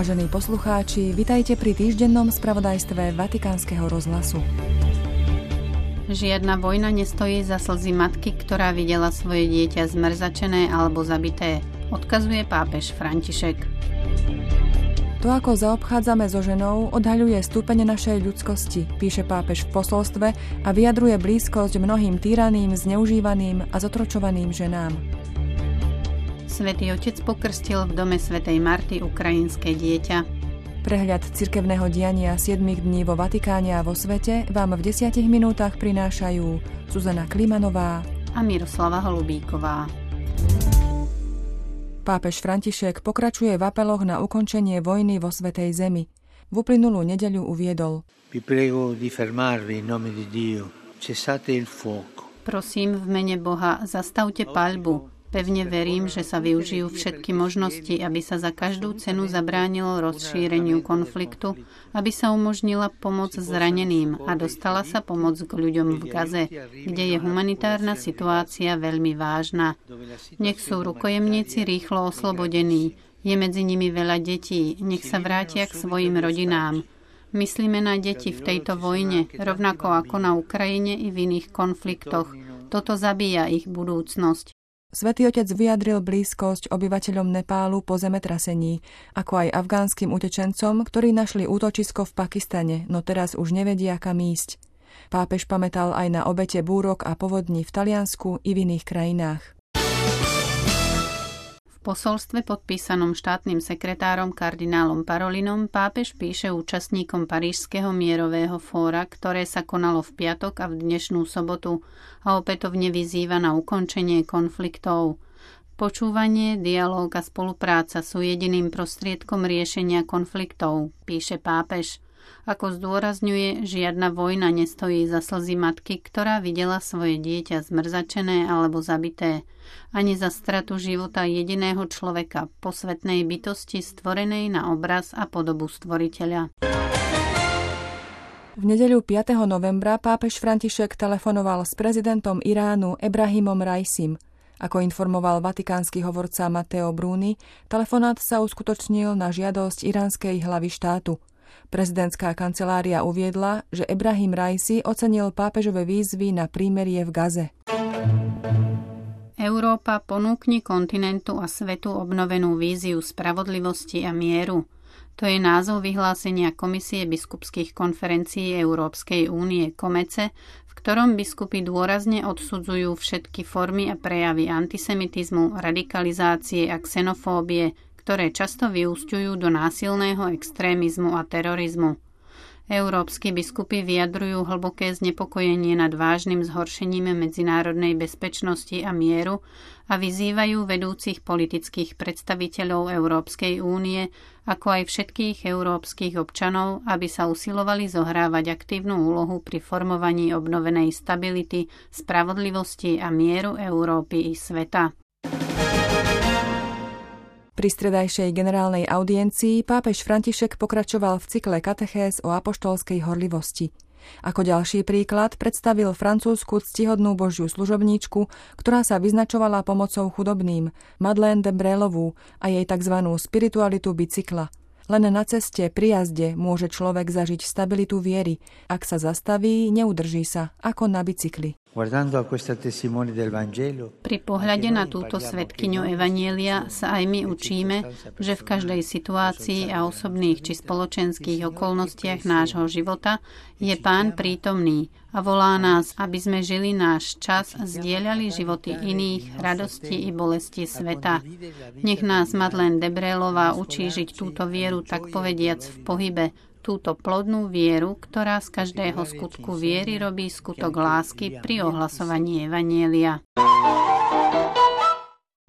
Vážení poslucháči, vitajte pri týždennom spravodajstve Vatikánskeho rozhlasu. Žiadna vojna nestojí za slzy matky, ktorá videla svoje dieťa zmrzačené alebo zabité, odkazuje pápež František. To, ako zaobchádzame so ženou, odhaľuje stúpenie našej ľudskosti, píše pápež v posolstve a vyjadruje blízkosť mnohým týraným, zneužívaným a zotročovaným ženám. Svetý otec pokrstil v dome svätej Marty ukrajinské dieťa. Prehľad cirkevného diania 7 dní vo Vatikáne a vo svete vám v 10 minútach prinášajú Zuzana Klimanová a Miroslava Holubíková. Pápež František pokračuje v apeloch na ukončenie vojny vo Svetej Zemi. V uplynulú nedeľu uviedol Vi prego di fermarvi in nome di Dio. Cessate il fuoco. Prosím v mene Boha, zastavte paľbu, Pevne verím, že sa využijú všetky možnosti, aby sa za každú cenu zabránilo rozšíreniu konfliktu, aby sa umožnila pomoc zraneným a dostala sa pomoc k ľuďom v Gaze, kde je humanitárna situácia veľmi vážna. Nech sú rukojemníci rýchlo oslobodení, je medzi nimi veľa detí, nech sa vrátia k svojim rodinám. Myslíme na deti v tejto vojne, rovnako ako na Ukrajine i v iných konfliktoch. Toto zabíja ich budúcnosť. Svetý otec vyjadril blízkosť obyvateľom Nepálu po zemetrasení, ako aj afgánskym utečencom, ktorí našli útočisko v Pakistane, no teraz už nevedia kam ísť. Pápež pamätal aj na obete búrok a povodní v Taliansku i v iných krajinách posolstve podpísanom štátnym sekretárom kardinálom Parolinom pápež píše účastníkom Parížského mierového fóra, ktoré sa konalo v piatok a v dnešnú sobotu a opätovne vyzýva na ukončenie konfliktov. Počúvanie, dialóg a spolupráca sú jediným prostriedkom riešenia konfliktov, píše pápež. Ako zdôrazňuje, žiadna vojna nestojí za slzy matky, ktorá videla svoje dieťa zmrzačené alebo zabité ani za stratu života jediného človeka, posvetnej bytosti stvorenej na obraz a podobu stvoriteľa. V nedeľu 5. novembra pápež František telefonoval s prezidentom Iránu Ebrahimom Raisim. Ako informoval vatikánsky hovorca Matteo Bruni, telefonát sa uskutočnil na žiadosť iránskej hlavy štátu. Prezidentská kancelária uviedla, že Ebrahim Raisi ocenil pápežové výzvy na prímerie v Gaze. Európa ponúkni kontinentu a svetu obnovenú víziu spravodlivosti a mieru. To je názov vyhlásenia Komisie biskupských konferencií Európskej únie Komece, v ktorom biskupy dôrazne odsudzujú všetky formy a prejavy antisemitizmu, radikalizácie a xenofóbie, ktoré často vyústiujú do násilného extrémizmu a terorizmu. Európsky biskupy vyjadrujú hlboké znepokojenie nad vážnym zhoršením medzinárodnej bezpečnosti a mieru a vyzývajú vedúcich politických predstaviteľov Európskej únie, ako aj všetkých európskych občanov, aby sa usilovali zohrávať aktívnu úlohu pri formovaní obnovenej stability, spravodlivosti a mieru Európy i sveta. Pri stredajšej generálnej audiencii pápež František pokračoval v cykle katechéz o apoštolskej horlivosti. Ako ďalší príklad predstavil francúzsku ctihodnú božiu služobníčku, ktorá sa vyznačovala pomocou chudobným, Madeleine de Brélovú a jej tzv. spiritualitu bicykla. Len na ceste pri jazde môže človek zažiť stabilitu viery. Ak sa zastaví, neudrží sa, ako na bicykli. Pri pohľade na túto svetkyňu Evanielia sa aj my učíme, že v každej situácii a osobných či spoločenských okolnostiach nášho života je Pán prítomný a volá nás, aby sme žili náš čas, zdieľali životy iných, radosti i bolesti sveta. Nech nás Madlen Debrélová učí žiť túto vieru tak povediac v pohybe, túto plodnú vieru, ktorá z každého skutku viery robí skutok lásky pri ohlasovaní Evanielia.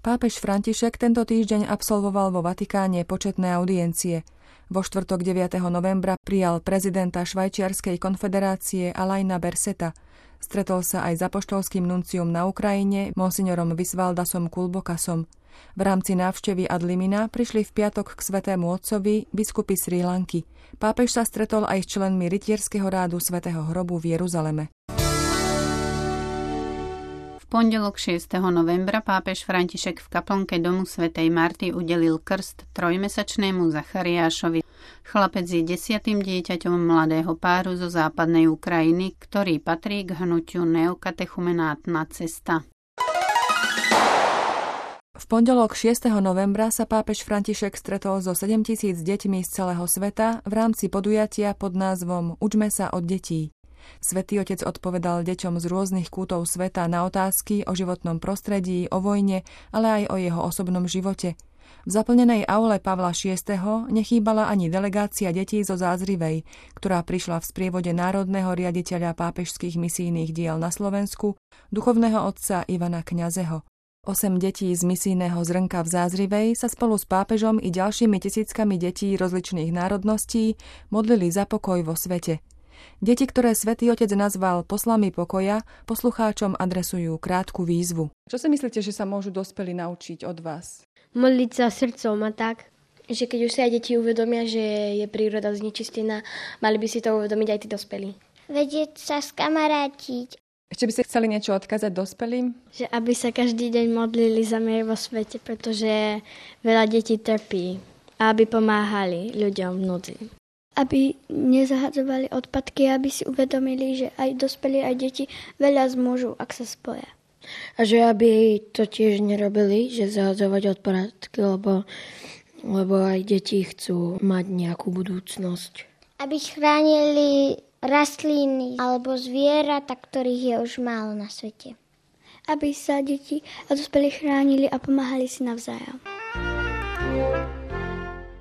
Pápež František tento týždeň absolvoval vo Vatikáne početné audiencie. Vo štvrtok 9. novembra prijal prezidenta Švajčiarskej konfederácie Alajna Berseta. Stretol sa aj s apoštolským nunciom na Ukrajine, monsignorom Visvaldasom Kulbokasom. V rámci návštevy Adlimina prišli v piatok k svetému otcovi biskupy Sri Lanky. Pápež sa stretol aj s členmi rytierského rádu svätého hrobu v Jeruzaleme. V pondelok 6. novembra pápež František v kaplnke domu svätej Marty udelil krst trojmesačnému Zachariášovi. Chlapec je desiatým dieťaťom mladého páru zo západnej Ukrajiny, ktorý patrí k hnutiu neokatechumenátna cesta. Pondelok 6. novembra sa pápež František stretol so 7 tisíc deťmi z celého sveta v rámci podujatia pod názvom Učme sa od detí. Svetý otec odpovedal deťom z rôznych kútov sveta na otázky o životnom prostredí, o vojne, ale aj o jeho osobnom živote. V zaplnenej aule Pavla VI. nechýbala ani delegácia detí zo Zázrivej, ktorá prišla v sprievode národného riaditeľa pápežských misijných diel na Slovensku, duchovného otca Ivana Kňazeho. Osem detí z misijného zrnka v Zázrivej sa spolu s pápežom i ďalšími tisíckami detí rozličných národností modlili za pokoj vo svete. Deti, ktoré svätý Otec nazval poslami pokoja, poslucháčom adresujú krátku výzvu. Čo si myslíte, že sa môžu dospeli naučiť od vás? Modliť sa srdcom a tak, že keď už sa aj deti uvedomia, že je príroda znečistená, mali by si to uvedomiť aj tí dospelí. Vedieť sa skamarátiť. Ešte by ste chceli niečo odkázať dospelým? Že aby sa každý deň modlili za mier vo svete, pretože veľa detí trpí a aby pomáhali ľuďom v núdzi aby nezahadzovali odpadky, aby si uvedomili, že aj dospelí, aj deti veľa zmôžu, ak sa spoja. A že aby to tiež nerobili, že zahadzovať odpadky, lebo, lebo aj deti chcú mať nejakú budúcnosť. Aby chránili rastliny alebo zvieratá, ktorých je už málo na svete. Aby sa deti a dospelí chránili a pomáhali si navzájom.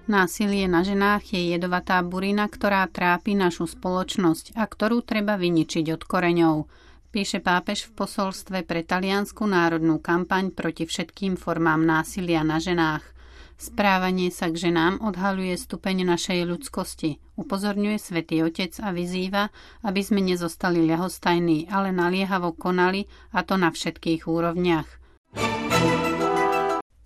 Násilie na ženách je jedovatá burina, ktorá trápi našu spoločnosť a ktorú treba vyničiť od koreňov. Píše pápež v posolstve pre taliansku národnú kampaň proti všetkým formám násilia na ženách. Správanie sa k ženám odhaluje stupeň našej ľudskosti. Upozorňuje svätý Otec a vyzýva, aby sme nezostali ľahostajní, ale naliehavo konali, a to na všetkých úrovniach.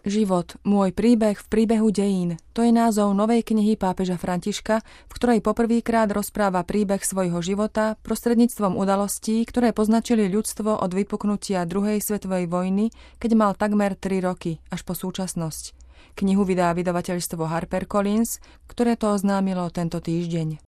Život, môj príbeh v príbehu dejín. To je názov novej knihy pápeža Františka, v ktorej poprvýkrát rozpráva príbeh svojho života prostredníctvom udalostí, ktoré poznačili ľudstvo od vypuknutia druhej svetovej vojny, keď mal takmer 3 roky, až po súčasnosť. Knihu vydá vydavateľstvo HarperCollins, ktoré to oznámilo tento týždeň.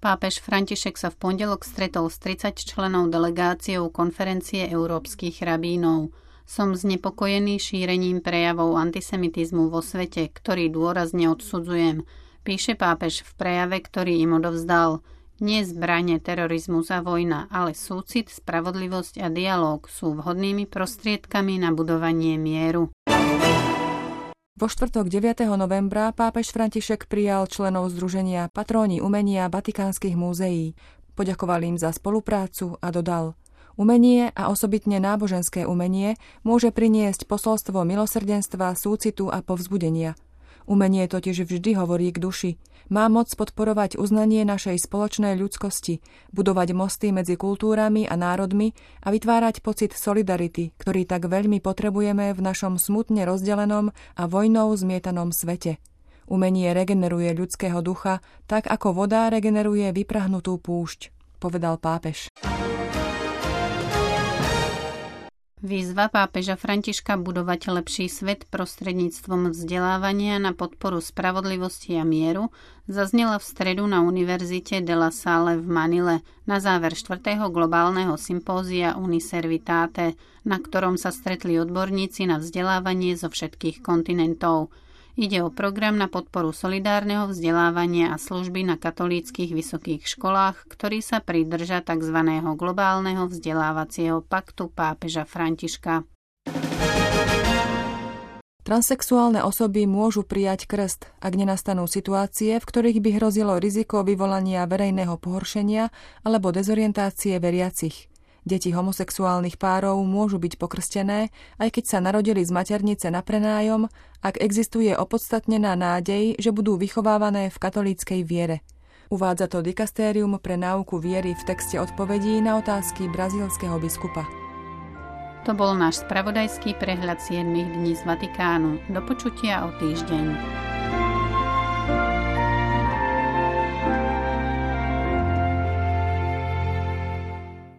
Pápež František sa v pondelok stretol s 30 členov delegáciou konferencie európskych rabínov. Som znepokojený šírením prejavov antisemitizmu vo svete, ktorý dôrazne odsudzujem, píše pápež v prejave, ktorý im odovzdal. Nie zbranie, terorizmus a vojna, ale súcit, spravodlivosť a dialóg sú vhodnými prostriedkami na budovanie mieru. Vo štvrtok 9. novembra pápež František prijal členov Združenia Patróni umenia Vatikánskych múzeí. Poďakoval im za spoluprácu a dodal – Umenie a osobitne náboženské umenie môže priniesť posolstvo milosrdenstva, súcitu a povzbudenia. Umenie totiž vždy hovorí k duši. Má moc podporovať uznanie našej spoločnej ľudskosti, budovať mosty medzi kultúrami a národmi a vytvárať pocit solidarity, ktorý tak veľmi potrebujeme v našom smutne rozdelenom a vojnou zmietanom svete. Umenie regeneruje ľudského ducha tak, ako voda regeneruje vyprahnutú púšť, povedal pápež. Výzva pápeža Františka budovať lepší svet prostredníctvom vzdelávania na podporu spravodlivosti a mieru zaznela v stredu na Univerzite de la Salle v Manile na záver 4. globálneho sympózia Uniservitate, na ktorom sa stretli odborníci na vzdelávanie zo všetkých kontinentov – Ide o program na podporu solidárneho vzdelávania a služby na katolíckých vysokých školách, ktorý sa pridrža tzv. globálneho vzdelávacieho paktu pápeža Františka. Transsexuálne osoby môžu prijať krst, ak nenastanú situácie, v ktorých by hrozilo riziko vyvolania verejného pohoršenia alebo dezorientácie veriacich. Deti homosexuálnych párov môžu byť pokrstené, aj keď sa narodili z maternice na prenájom, ak existuje opodstatnená nádej, že budú vychovávané v katolíckej viere. Uvádza to dikastérium pre náuku viery v texte odpovedí na otázky brazílskeho biskupa. To bol náš spravodajský prehľad 7 dní z Vatikánu. Do počutia o týždeň.